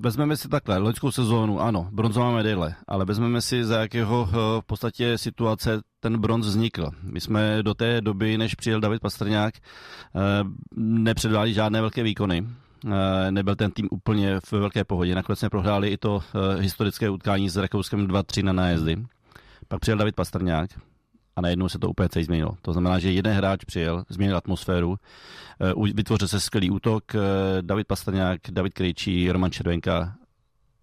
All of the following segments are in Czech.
vezmeme si takhle, loňskou sezónu, ano, bronzová medaile, ale vezmeme si, za jakého eh, v podstatě situace ten bronz vznikl. My jsme do té doby, než přijel David Pastrňák, eh, nepředváděli žádné velké výkony. Nebyl ten tým úplně v velké pohodě. Nakonec jsme prohráli i to historické utkání s Rakouskem 2-3 na nájezdy. Pak přijel David Pastrňák, a najednou se to úplně celý změnilo. To znamená, že jeden hráč přijel, změnil atmosféru, eh, vytvořil se skvělý útok, eh, David Pastrňák, David Krejčí, Roman Červenka,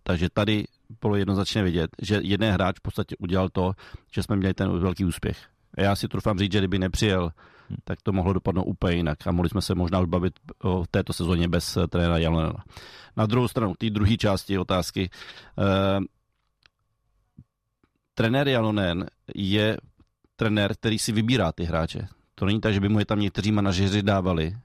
takže tady bylo jednoznačně vidět, že jeden hráč v podstatě udělal to, že jsme měli ten velký úspěch. A já si trufám říct, že kdyby nepřijel, tak to mohlo dopadnout úplně jinak a mohli jsme se možná už bavit o této sezóně bez eh, trenéra Jalonena. Na druhou stranu, té druhé části otázky, eh, trenér Jalonen je trenér, který si vybírá ty hráče. To není tak, že by mu je tam někteří manažeři dávali.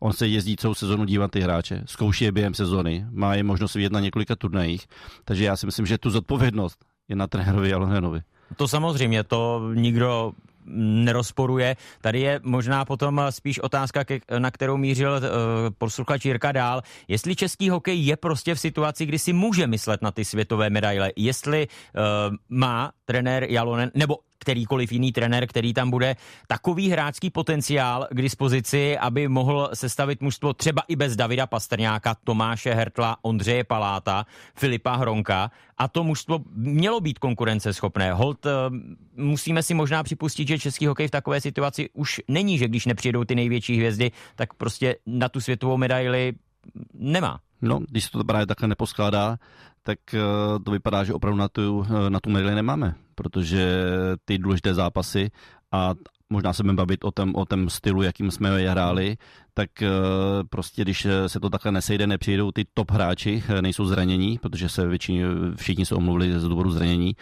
On se jezdí celou sezonu dívat ty hráče, zkouší je během sezony, má je možnost vidět na několika turnajích, takže já si myslím, že tu zodpovědnost je na trenérovi Jalonenovi. To samozřejmě, to nikdo nerozporuje. Tady je možná potom spíš otázka, na kterou mířil uh, posluchač Jirka dál. Jestli český hokej je prostě v situaci, kdy si může myslet na ty světové medaile, jestli uh, má trenér Jalonen, nebo kterýkoliv jiný trenér, který tam bude, takový hráčský potenciál k dispozici, aby mohl sestavit mužstvo třeba i bez Davida Pastrňáka, Tomáše Hertla, Ondřeje Paláta, Filipa Hronka a to mužstvo mělo být konkurenceschopné. Hold, eh, musíme si možná připustit, že český hokej v takové situaci už není, že když nepřijedou ty největší hvězdy, tak prostě na tu světovou medaili nemá. No, když se to právě takhle neposkládá, tak eh, to vypadá, že opravdu na tu, eh, na tu medaili nemáme, protože ty důležité zápasy a možná se budeme bavit o tom, o tom stylu, jakým jsme je hráli, tak eh, prostě když se to takhle nesejde, nepřijdou ty top hráči, nejsou zranění, protože se většině, všichni se omluvili z důvodu zranění,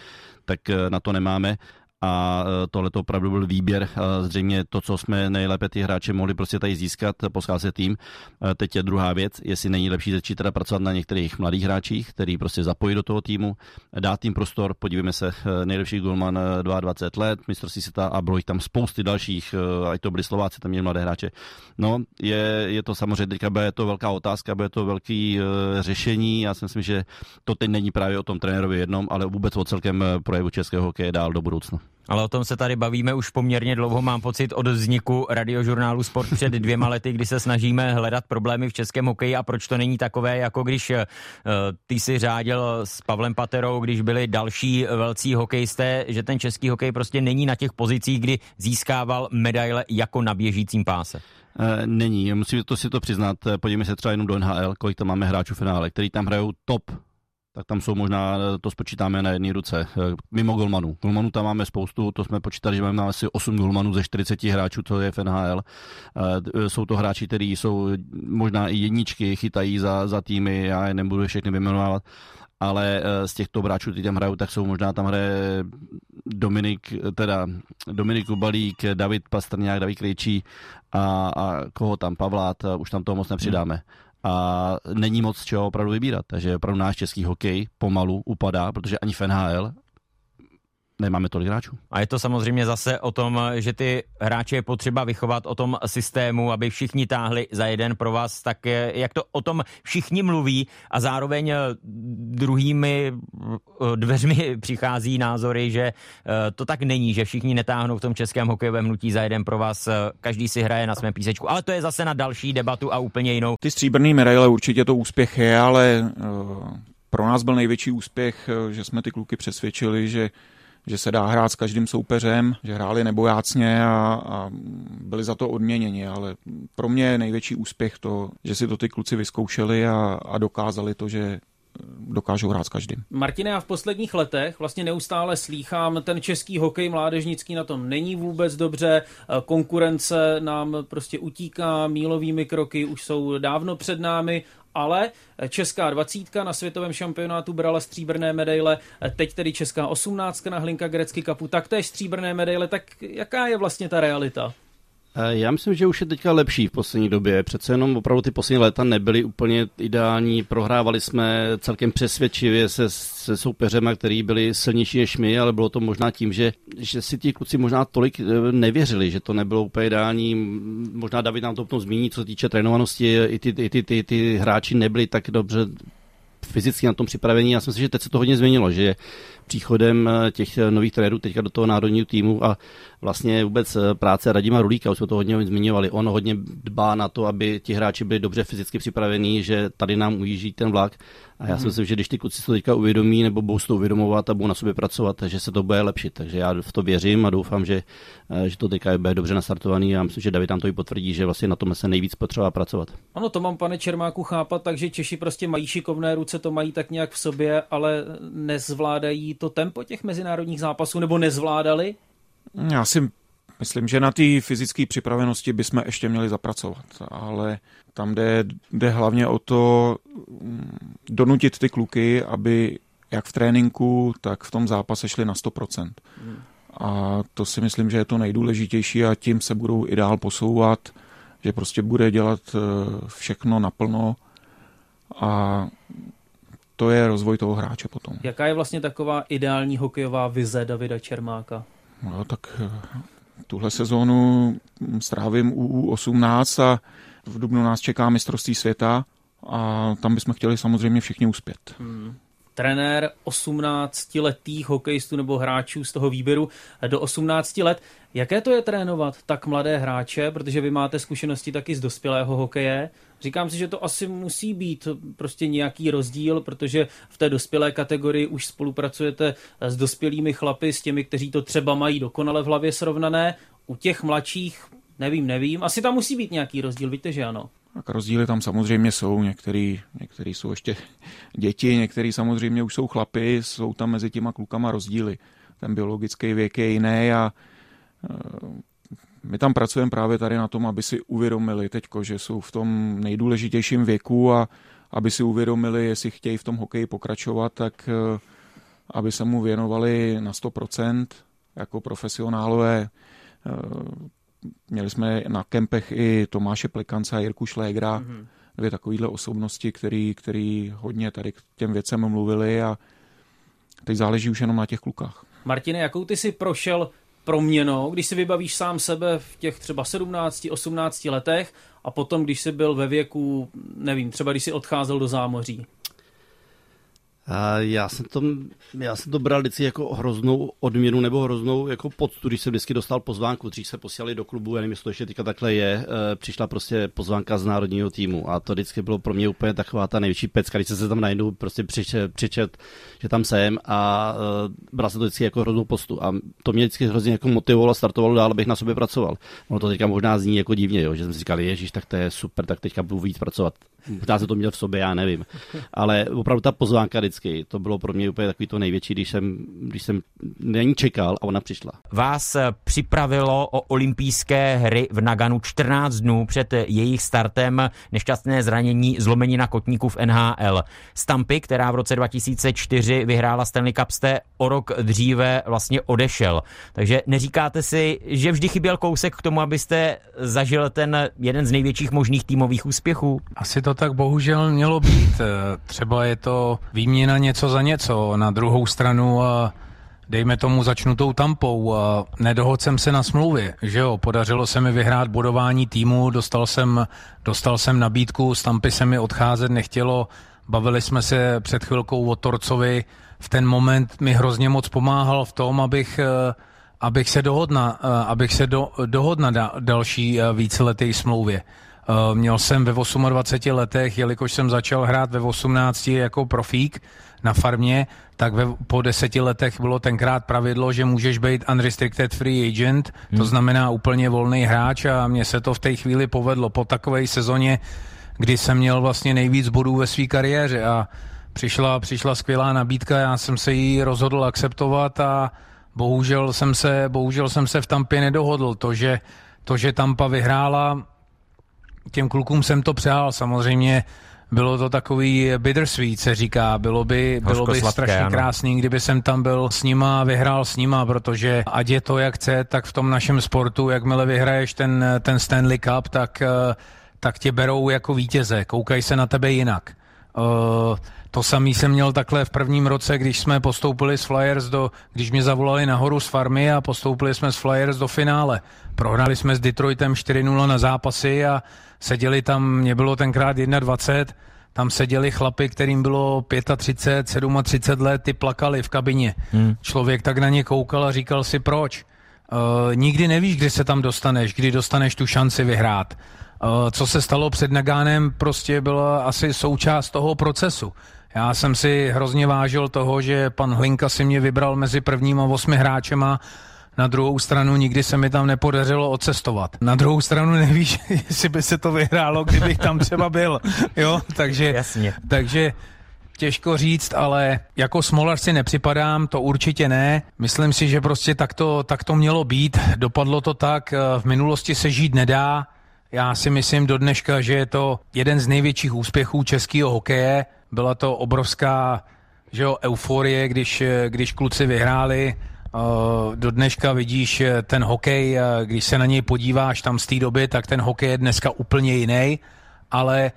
tak na to nemáme a e, tohle to opravdu byl výběr. Zřejmě to, co jsme nejlépe ty hráče mohli prostě tady získat, poscházet tým. E, teď je druhá věc, jestli není lepší začít teda pracovat na některých mladých hráčích, který prostě zapojí do toho týmu, dát tým prostor, podívejme se, e, nejlepší golman 22 let, mistrovství světa a bylo jich tam spousty dalších, ať to byli Slováci, tam měli mladé hráče. No, je, je to samozřejmě teďka bude to velká otázka, bude to velký řešení. Já si myslím, že to teď není právě o tom trenérovi jednom, ale vůbec o celkem projevu českého hokeje dál do budoucna. Ale o tom se tady bavíme už poměrně dlouho, mám pocit, od vzniku radiožurnálu Sport před dvěma lety, kdy se snažíme hledat problémy v českém hokeji a proč to není takové, jako když uh, ty si řádil s Pavlem Paterou, když byli další velcí hokejisté, že ten český hokej prostě není na těch pozicích, kdy získával medaile jako na běžícím páse. Eh, není, musím to si to přiznat. Podívejme se třeba jenom do NHL, kolik tam máme hráčů v finále, který tam hrajou top tak tam jsou možná, to spočítáme na jedné ruce, mimo golmanů. Golmanů tam máme spoustu, to jsme počítali, že máme asi 8 golmanů ze 40 hráčů, to je v NHL. Jsou to hráči, kteří jsou možná i jedničky, chytají za, za týmy, já je nebudu všechny vyjmenovat, ale e, z těchto hráčů, kteří tam hrajou, tak jsou možná tam hraje Dominik, teda Dominik Kubalík, David Pastrňák, David Krejčí a, a koho tam, Pavlát, už tam toho moc nepřidáme. Hmm a není moc čeho opravdu vybírat. Takže opravdu náš český hokej pomalu upadá, protože ani v NHL nemáme tolik hráčů. A je to samozřejmě zase o tom, že ty hráče je potřeba vychovat o tom systému, aby všichni táhli za jeden pro vás, tak jak to o tom všichni mluví a zároveň eh, druhými eh, dveřmi přichází názory, že eh, to tak není, že všichni netáhnou v tom českém hokejovém hnutí za jeden pro vás, každý si hraje na svém písečku, ale to je zase na další debatu a úplně jinou. Ty stříbrný medaile určitě to úspěch je, ale pro nás byl největší úspěch, že jsme ty kluky přesvědčili, že že se dá hrát s každým soupeřem, že hráli nebojácně a, a byli za to odměněni, ale pro mě je největší úspěch to, že si to ty kluci vyzkoušeli a, a dokázali to, že dokážou hrát s každým. Martine, já v posledních letech vlastně neustále slýchám, ten český hokej mládežnický na tom není vůbec dobře, konkurence nám prostě utíká mílovými kroky, už jsou dávno před námi ale česká dvacítka na světovém šampionátu brala stříbrné medaile, teď tedy česká osmnáctka na Hlinka Grecky Cupu, taktéž stříbrné medaile, tak jaká je vlastně ta realita? Eh, já myslím, že už je teďka lepší v poslední době. Přece jenom opravdu ty poslední léta nebyly úplně ideální. Prohrávali jsme celkem přesvědčivě se, se soupeřema, který byli silnější než my, ale bylo to možná tím, že, že si ti kluci možná tolik eh, nevěřili, že to nebylo úplně ideální. Možná David nám to potom zmíní, co se týče trénovanosti. I ty, i ty, ty, ty hráči nebyli tak dobře fyzicky na tom připravení. Já si myslím, že teď se to hodně změnilo, že příchodem eh, těch eh, nových trenérů teďka do toho národního týmu a vlastně vůbec eh, práce Radima Rulíka, už jsme to hodně zmiňovali, on hodně dbá na to, aby ti hráči byli dobře fyzicky připravení, že tady nám ujíždí ten vlak a já si mhm. myslím, že když ty kluci to teďka uvědomí nebo budou to uvědomovat a budou na sobě pracovat, že se to bude lepšit. Takže já v to věřím a doufám, že, že to teďka bude dobře nastartovaný a myslím, že David tam to i potvrdí, že vlastně na tom se nejvíc potřeba pracovat. Ano, to mám, pane Čermáku, chápat, takže Češi prostě mají šikovné ruce, to mají tak nějak v sobě, ale nezvládají to tempo těch mezinárodních zápasů nebo nezvládali? Já si myslím, že na té fyzické připravenosti bychom ještě měli zapracovat, ale tam jde, jde hlavně o to mm, donutit ty kluky, aby jak v tréninku, tak v tom zápase šli na 100%. Hmm. A to si myslím, že je to nejdůležitější a tím se budou i dál posouvat, že prostě bude dělat eh, všechno naplno a to je rozvoj toho hráče potom. Jaká je vlastně taková ideální hokejová vize Davida Čermáka? No, tak eh, tuhle sezónu strávím u 18 a v Dubnu nás čeká mistrovství světa a tam bychom chtěli samozřejmě všichni uspět. Hmm trenér 18-letých hokejistů nebo hráčů z toho výběru do 18 let. Jaké to je trénovat tak mladé hráče, protože vy máte zkušenosti taky z dospělého hokeje. Říkám si, že to asi musí být prostě nějaký rozdíl, protože v té dospělé kategorii už spolupracujete s dospělými chlapy, s těmi, kteří to třeba mají dokonale v hlavě srovnané. U těch mladších nevím, nevím. Asi tam musí být nějaký rozdíl, víte, že ano? Tak rozdíly tam samozřejmě jsou, některý, některý jsou ještě děti, některý samozřejmě už jsou chlapy, jsou tam mezi těma klukama rozdíly. Ten biologický věk je jiný a e, my tam pracujeme právě tady na tom, aby si uvědomili teďko, že jsou v tom nejdůležitějším věku a aby si uvědomili, jestli chtějí v tom hokeji pokračovat, tak e, aby se mu věnovali na 100% jako profesionálové e, Měli jsme na kempech i Tomáše Plikance a Jirku Šlégra, mm-hmm. dvě takovéhle osobnosti, který, který hodně tady k těm věcem mluvili a teď záleží už jenom na těch klukách. Martine, jakou ty si prošel proměnou, když si vybavíš sám sebe v těch třeba 17, 18 letech a potom, když jsi byl ve věku, nevím, třeba když jsi odcházel do zámoří? Já jsem, to, já jsem to bral vždycky jako hroznou odměnu nebo hroznou jako poctu, když jsem vždycky dostal pozvánku. Dřív se posílali do klubu, já nevím, jestli to ještě teďka takhle je, eh, přišla prostě pozvánka z národního týmu a to vždycky bylo pro mě úplně taková ta největší pecka, když jsem se tam najednou prostě přičet, přičet, že tam jsem a uh, bral jsem to vždycky jako hroznou postu a to mě vždycky hrozně jako motivovalo, startovalo dál, abych na sobě pracoval. Ono to teďka možná zní jako divně, jo, že jsem si říkal, ježíš, tak to je super, tak teďka budu víc pracovat. Možná se to měl v sobě, já nevím. Ale opravdu ta pozvánka vždycky, to bylo pro mě úplně takový to největší, když jsem, když jsem není čekal a ona přišla. Vás připravilo o olympijské hry v Naganu 14 dnů před jejich startem nešťastné zranění zlomenina kotníků v NHL. Stampy, která v roce 2004 vyhrála Stanley Cup, jste o rok dříve vlastně odešel. Takže neříkáte si, že vždy chyběl kousek k tomu, abyste zažil ten jeden z největších možných týmových úspěchů? Asi to tak bohužel mělo být. Třeba je to výměna něco za něco. Na druhou stranu dejme tomu začnutou tampou. Nedohodl jsem se na smlouvě, že jo, podařilo se mi vyhrát bodování týmu, dostal jsem, dostal jsem nabídku, z tampy se mi odcházet nechtělo, bavili jsme se před chvilkou o Torcovi, v ten moment mi hrozně moc pomáhal v tom, abych e, abych se dohodna, e, abych se do, dohodna da, další e, víceleté smlouvě. Měl jsem ve 28 letech, jelikož jsem začal hrát ve 18 jako profík, na farmě, tak ve, po deseti letech bylo tenkrát pravidlo, že můžeš být unrestricted free agent, hmm. to znamená úplně volný hráč a mně se to v té chvíli povedlo po takové sezóně, kdy jsem měl vlastně nejvíc bodů ve své kariéře a přišla, přišla skvělá nabídka, já jsem se jí rozhodl akceptovat a bohužel jsem se, bohužel jsem se v Tampě nedohodl. To, že, to, že Tampa vyhrála, těm klukům jsem to přál. Samozřejmě bylo to takový bittersweet, se říká. Bylo by, bylo by sladké, strašně ano. krásný, kdyby jsem tam byl s nima a vyhrál s nima, protože ať je to jak chce, tak v tom našem sportu, jakmile vyhraješ ten, ten Stanley Cup, tak, eh, tak tě berou jako vítěze. Koukají se na tebe jinak. Uh, to samý jsem měl takhle v prvním roce, když jsme postoupili s Flyers do, když mě zavolali nahoru z farmy a postoupili jsme s Flyers do finále. Prohrali jsme s Detroitem 4-0 na zápasy a seděli tam, mě bylo tenkrát 21, tam seděli chlapy, kterým bylo 35, 37 let, ty plakali v kabině. Hmm. Člověk tak na ně koukal a říkal si proč. Uh, nikdy nevíš, kdy se tam dostaneš, kdy dostaneš tu šanci vyhrát. Uh, co se stalo před Nagánem, prostě byla asi součást toho procesu. Já jsem si hrozně vážil toho, že pan Hlinka si mě vybral mezi prvníma osmi hráčema na druhou stranu nikdy se mi tam nepodařilo odcestovat. Na druhou stranu nevíš, jestli by se to vyhrálo, kdybych tam třeba byl. Jo, takže, Jasně. takže těžko říct, ale jako smolař si nepřipadám, to určitě ne. Myslím si, že prostě tak to, tak to mělo být. Dopadlo to tak, v minulosti se žít nedá. Já si myslím do dneška, že je to jeden z největších úspěchů českého hokeje. Byla to obrovská že jo, euforie, když, když kluci vyhráli. Do dneška vidíš ten hokej, když se na něj podíváš tam z té doby, tak ten hokej je dneska úplně jiný, ale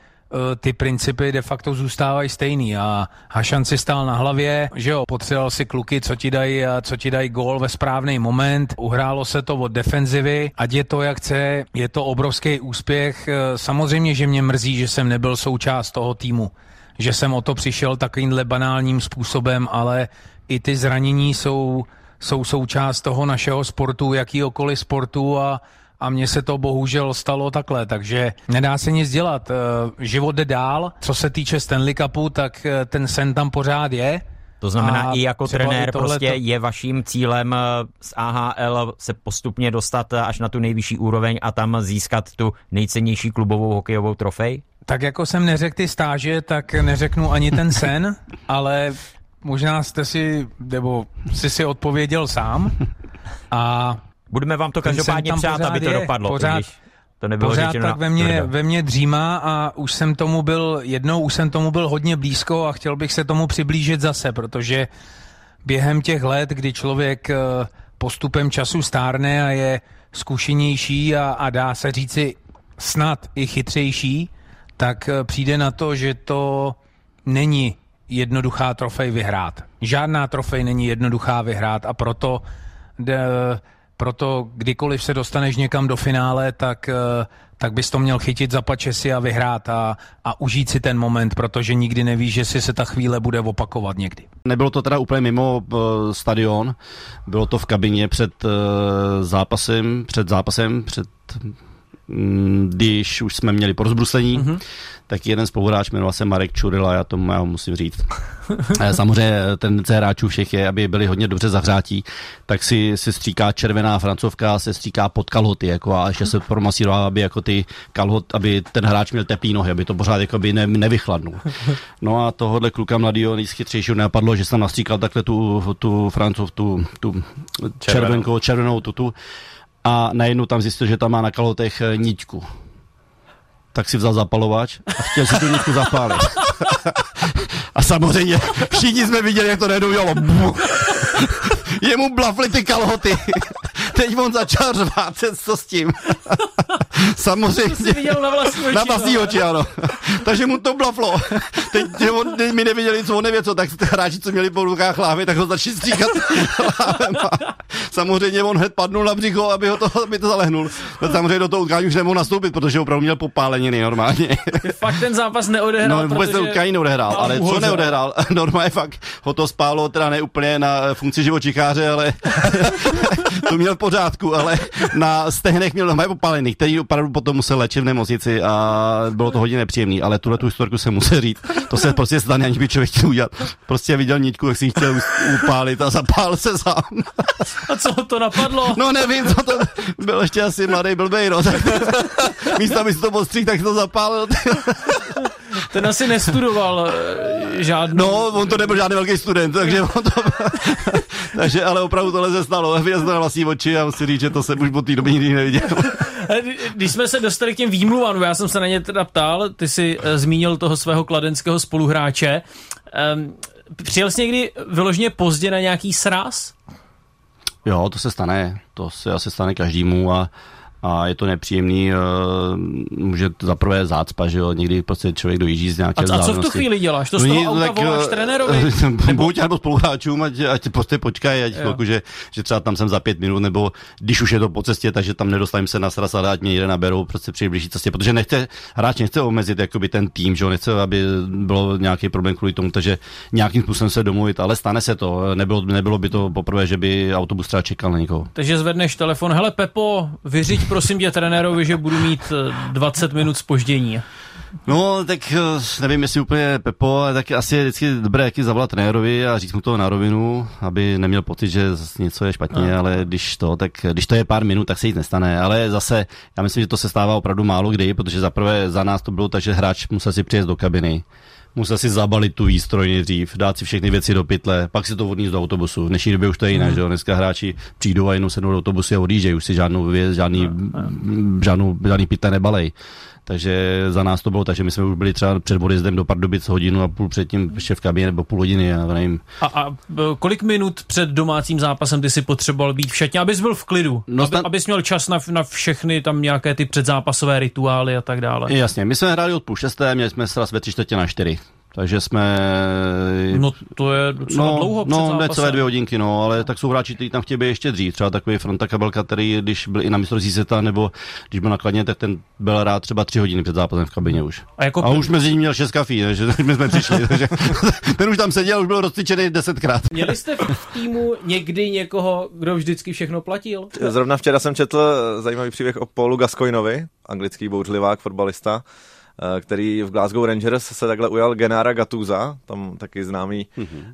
ty principy de facto zůstávají stejný a Hašan si stál na hlavě, že jo, potřeboval si kluky, co ti dají, co ti dají gól ve správný moment, uhrálo se to od defenzivy, ať je to jak chce, je to obrovský úspěch. Samozřejmě, že mě mrzí, že jsem nebyl součást toho týmu, že jsem o to přišel takovýmhle banálním způsobem, ale i ty zranění jsou, jsou součást toho našeho sportu, jakýkoliv sportu a a mně se to bohužel stalo takhle, takže nedá se nic dělat. Život jde dál. Co se týče Stanley Cupu, tak ten sen tam pořád je. To znamená, a i jako trenér i prostě to... je vaším cílem z AHL se postupně dostat až na tu nejvyšší úroveň a tam získat tu nejcennější klubovou hokejovou trofej? Tak jako jsem neřekl ty stáže, tak neřeknu ani ten sen, ale možná jste si, nebo jsi si odpověděl sám a Budeme vám to každopádně přát, aby to je, dopadlo. Pořád, to nebylo pořád tak ve mně, ve mně dřímá a už jsem tomu byl jednou, už jsem tomu byl hodně blízko a chtěl bych se tomu přiblížit zase, protože během těch let, kdy člověk eh, postupem času stárne a je zkušenější a, a dá se říci snad i chytřejší, tak eh, přijde na to, že to není jednoduchá trofej vyhrát. Žádná trofej není jednoduchá vyhrát a proto de, proto kdykoliv se dostaneš někam do finále, tak, eh, tak bys to měl chytit za pačesy a vyhrát a, a užít si ten moment, protože nikdy nevíš, že si se ta chvíle bude opakovat někdy. Nebylo to teda úplně mimo uh, stadion, bylo to v kabině před uh, zápasem, před zápasem, před když už jsme měli porozbruslení, mm-hmm tak jeden spoluhráč jmenoval se Marek Čurila, já to já musím říct. Samozřejmě ten hráčů všech je, aby byli hodně dobře zahřátí, tak si, si stříká červená francovka, se stříká pod kalhoty, jako a ještě se promasíroval, aby jako ty kalhot, aby ten hráč měl teplý nohy, aby to pořád jako by ne, nevychladnul. No a tohohle kluka mladýho nejchytřejšího napadlo, že jsem nastříkal takhle tu, tu francov, tu, tu červenkou, červenou tutu a najednou tam zjistil, že tam má na kalhotech niťku tak si vzal zapalovač a chtěl si tu nitku zapálit. a samozřejmě všichni jsme viděli, jak to najednou dělalo. Jemu blafly ty kalhoty. Teď on začal řvát, co s tím. Samozřejmě. To viděl na vlastní oči. Na vlastní oči, ano. Takže mu to blaflo. Teď, on, teď mi nevěděli, co on neví, co, tak hráči, co měli po rukách lávy, tak ho začali stříkat Samozřejmě on hned padnul na břicho, aby, ho to, aby to zalehnul. Samozřejmě do toho utkání už nemohl nastoupit, protože opravdu měl popáleniny normálně. fakt ten zápas neodehrál. No, vůbec ten utkání neodehrál, ale co neodehrál, normálně fakt ho to spálo, teda ne úplně na funkci živočicháře, ale to měl pořádku, ale na stehnech měl normálně popálený, který opravdu potom musel léčit v nemocnici a bylo to hodně nepříjemný, ale tuhle tu historku se musel říct. To se prostě stane, aniž by člověk chtěl udělat. Prostě viděl nitku, jak si chtěl upálit a zapál se sám. A co to napadlo? No nevím, co to byl ještě asi mladý blbej, no. Místo, aby si to postřík, tak to zapálil. Ten asi nestudoval eh, žádný. No, on to nebyl žádný velký student, takže on to... takže ale opravdu tohle se stalo. Viděl jsem to na vlastní oči a musím říct, že to jsem už po té době nikdy neviděl. Když jsme se dostali k těm výmluvám, já jsem se na ně teda ptal, ty jsi uh, zmínil toho svého kladenského spoluhráče. Um, přijel jsi někdy vyloženě pozdě na nějaký sraz? Jo, to se stane. To se asi stane každému a a je to nepříjemný, uh, může za prvé zácpa, že jo, někdy prostě člověk dojíždí z nějaké A, a co v tu chvíli děláš? To z toho auta tak, voláš trenérovi? nebo... Buď nebo spoluhráčům, ať, ať prostě počkají, ať chvilku, že, že třeba tam jsem za pět minut, nebo když už je to po cestě, takže tam nedostavím se na sraz, ale ať mě jeden naberou prostě při blížší cestě, protože nechce, hráč nechce omezit jakoby ten tým, že jo, nechce, aby bylo nějaký problém kvůli tomu, takže nějakým způsobem se domluvit, ale stane se to. Nebylo, nebylo by to poprvé, že by autobus třeba čekal na někoho. Takže zvedneš telefon, hele Pepo, vyřiď prosím tě trenérovi, že budu mít 20 eh, minut spoždění. No, tak eh, nevím, jestli úplně Pepo, ale tak asi je vždycky dobré jaký zavolat trenérovi a říct mu to na rovinu, aby neměl pocit, že něco je špatně, no. ale když to, tak když to je pár minut, tak se nic nestane. Ale zase, já myslím, že to se stává opravdu málo kdy, protože zaprvé za nás to bylo tak, že hráč musel si přijet do kabiny musel si zabalit tu výstroj nejdřív, dát si všechny věci do pytle, pak si to odníst do autobusu. V dnešní době už to je jiné, mm. že jo? Dneska hráči přijdou a jenom sednou do autobusu a odjíždějí, už si žádnou věc, žádný, mm. žádnou, žádný pytle nebalej. Takže za nás to bylo tak, že my jsme už byli třeba před odjezdem do Pardubic hodinu a půl předtím ještě v kabině nebo půl hodiny, já nevím. A, a e, kolik minut před domácím zápasem ty si potřeboval být v šatně, abys byl v klidu, no, aby, abys měl čas na, na všechny tam nějaké ty předzápasové rituály a tak dále? Jasně, my jsme hráli od půl šesté, měli jsme sraz ve tři čtvrtě na čtyři. Takže jsme... No to je docela no, dlouho No, necelé dvě hodinky, no, ale tak jsou hráči, kteří tam chtějí být ještě dřív. Třeba takový Fronta Kabelka, který když byl i na mistrovství světa, nebo když byl nakladně, tak ten byl rád třeba tři hodiny před zápasem v kabině už. A, jako... a už mezi ním měl šest kafí, že my jsme přišli. takže ten už tam seděl, už byl rozcvičený desetkrát. Měli jste v týmu někdy někoho, kdo vždycky všechno platil? Zrovna včera jsem četl zajímavý příběh o Paulu Gascoinovi, anglický bouřlivák, fotbalista, který v Glasgow Rangers se takhle ujal Genara Gatuza, tam taky známý mm-hmm.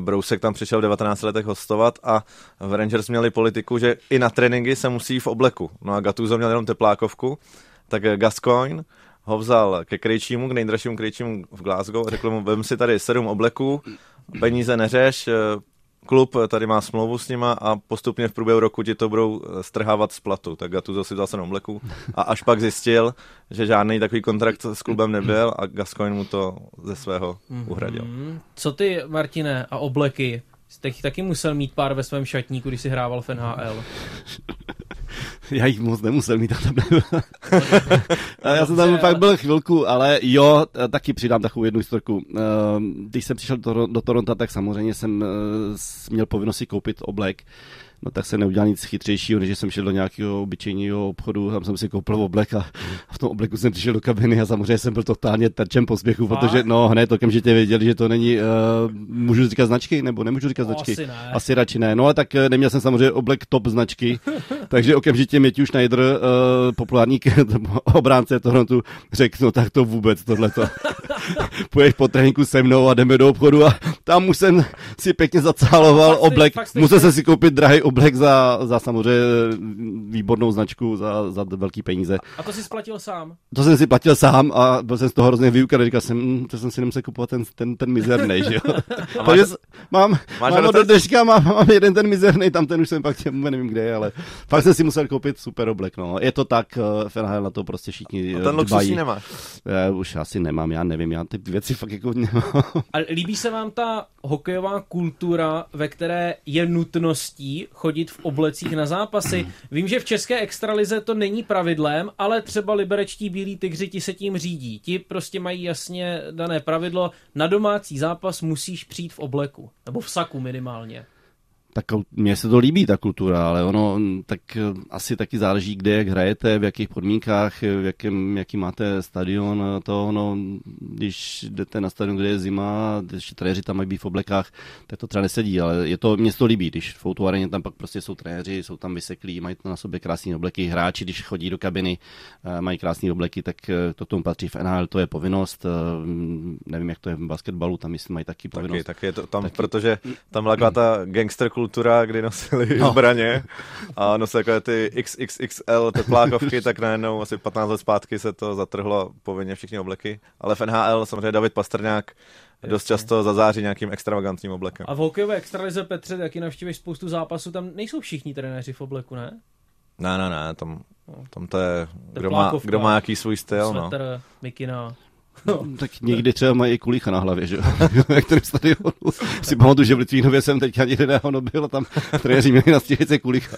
brousek tam přišel v 19 letech hostovat a v Rangers měli politiku, že i na tréninky se musí v obleku. No a Gattuso měl jenom teplákovku, tak Gascoigne ho vzal ke krejčímu, k nejdražšímu krejčímu v Glasgow a řekl mu, vem si tady sedm obleků, peníze neřeš, eh, klub tady má smlouvu s nima a postupně v průběhu roku ti to budou eh, strhávat z platu. Tak Gattuso si zase mleku a až pak zjistil, že žádný takový kontrakt s klubem nebyl a Gascoigne mu to ze svého mhm. uhradil. Co ty, Martine, a obleky? Jste taky musel mít pár ve svém šatníku, když si hrával v NHL. Já jich moc nemusel mít tam Já jsem tam fakt byl chvilku, ale jo, taky přidám takovou jednu historku. Ehm, když jsem přišel do, do Toronto, tak samozřejmě jsem eh, měl povinnost si koupit oblek no tak se neudělal nic chytřejšího, než jsem šel do nějakého obyčejného obchodu, tam jsem si koupil oblek a v tom obleku jsem přišel do kabiny a samozřejmě jsem byl totálně terčem pospěchu, protože no hned okamžitě věděli, že to není, uh, můžu říkat značky, nebo nemůžu říkat značky? Asi, ne. Asi radši ne. No a tak eh, neměl jsem samozřejmě oblek top značky, takže okamžitě Matthew Schneider, uh, populární obránce Toronto, řekl, no tak to vůbec tohleto. Půjdeš po tréninku se mnou a jdeme do obchodu a tam už jsem si pěkně zacáloval oblek, musel jsem si koupit drahý oblek za, za samozřejmě výbornou značku, za, za velký peníze. A to si splatil sám? To jsem si platil sám a byl jsem z toho hrozně vyukaný. Říkal jsem, to jsem si nemusel kupovat ten, ten, ten mizerný, že jo. Takže mám, máš mám od dneška, mám, mám, jeden ten mizerný, tam ten už jsem pak nevím kde, ale fakt jsem si musel koupit super oblek, no. Je to tak, uh, FNHL na to prostě všichni A ten luxus nemáš? Já už asi nemám, já nevím, já ty věci fakt jako nemám. A líbí se vám ta hokejová kultura, ve které je nutností chodit v oblecích na zápasy. Vím, že v české extralize to není pravidlem, ale třeba liberečtí bílí tygři ti se tím řídí. Ti prostě mají jasně dané pravidlo, na domácí zápas musíš přijít v obleku, nebo v saku minimálně tak mně se to líbí, ta kultura, ale ono tak eh, asi taky záleží, kde, jak hrajete, v jakých podmínkách, v jakém, jaký máte stadion, to ono, když jdete na stadion, kde je zima, když trenéři tam mají být v oblekách, tak to třeba nesedí, ale je to, mně to líbí, když v areně tam pak prostě jsou trenéři, jsou tam vyseklí, mají na sobě krásné obleky, hráči, když chodí do kabiny, eh, mají krásné obleky, tak eh, to tomu patří v NHL, to je povinnost, nevím, jak to je v basketbalu, tam myslím, mají taky povinnost. Taky, taky je to tam, taky. protože tam byla ta gangster kultura, kdy nosili no. zbraně a nosili takové ty XXXL teplákovky, tak najednou asi 15 let zpátky se to zatrhlo povinně všichni obleky. Ale v NHL samozřejmě David Pastrňák dost často zazáří nějakým extravagantním oblekem. A v hokejové extralize Petře, taky navštívíš spoustu zápasů, tam nejsou všichni trenéři v obleku, ne? Ne, ne, ne, tam, tam to je, kdo má, kdo má jaký svůj styl. Sweater, no. mikina. No, tak někdy třeba mají i kulícha na hlavě, že jo? Jak stadionu. Si pamatuju, že v Litvínově jsem teďka někde nehono byl a tam trenéři měli na stěhice kulícha.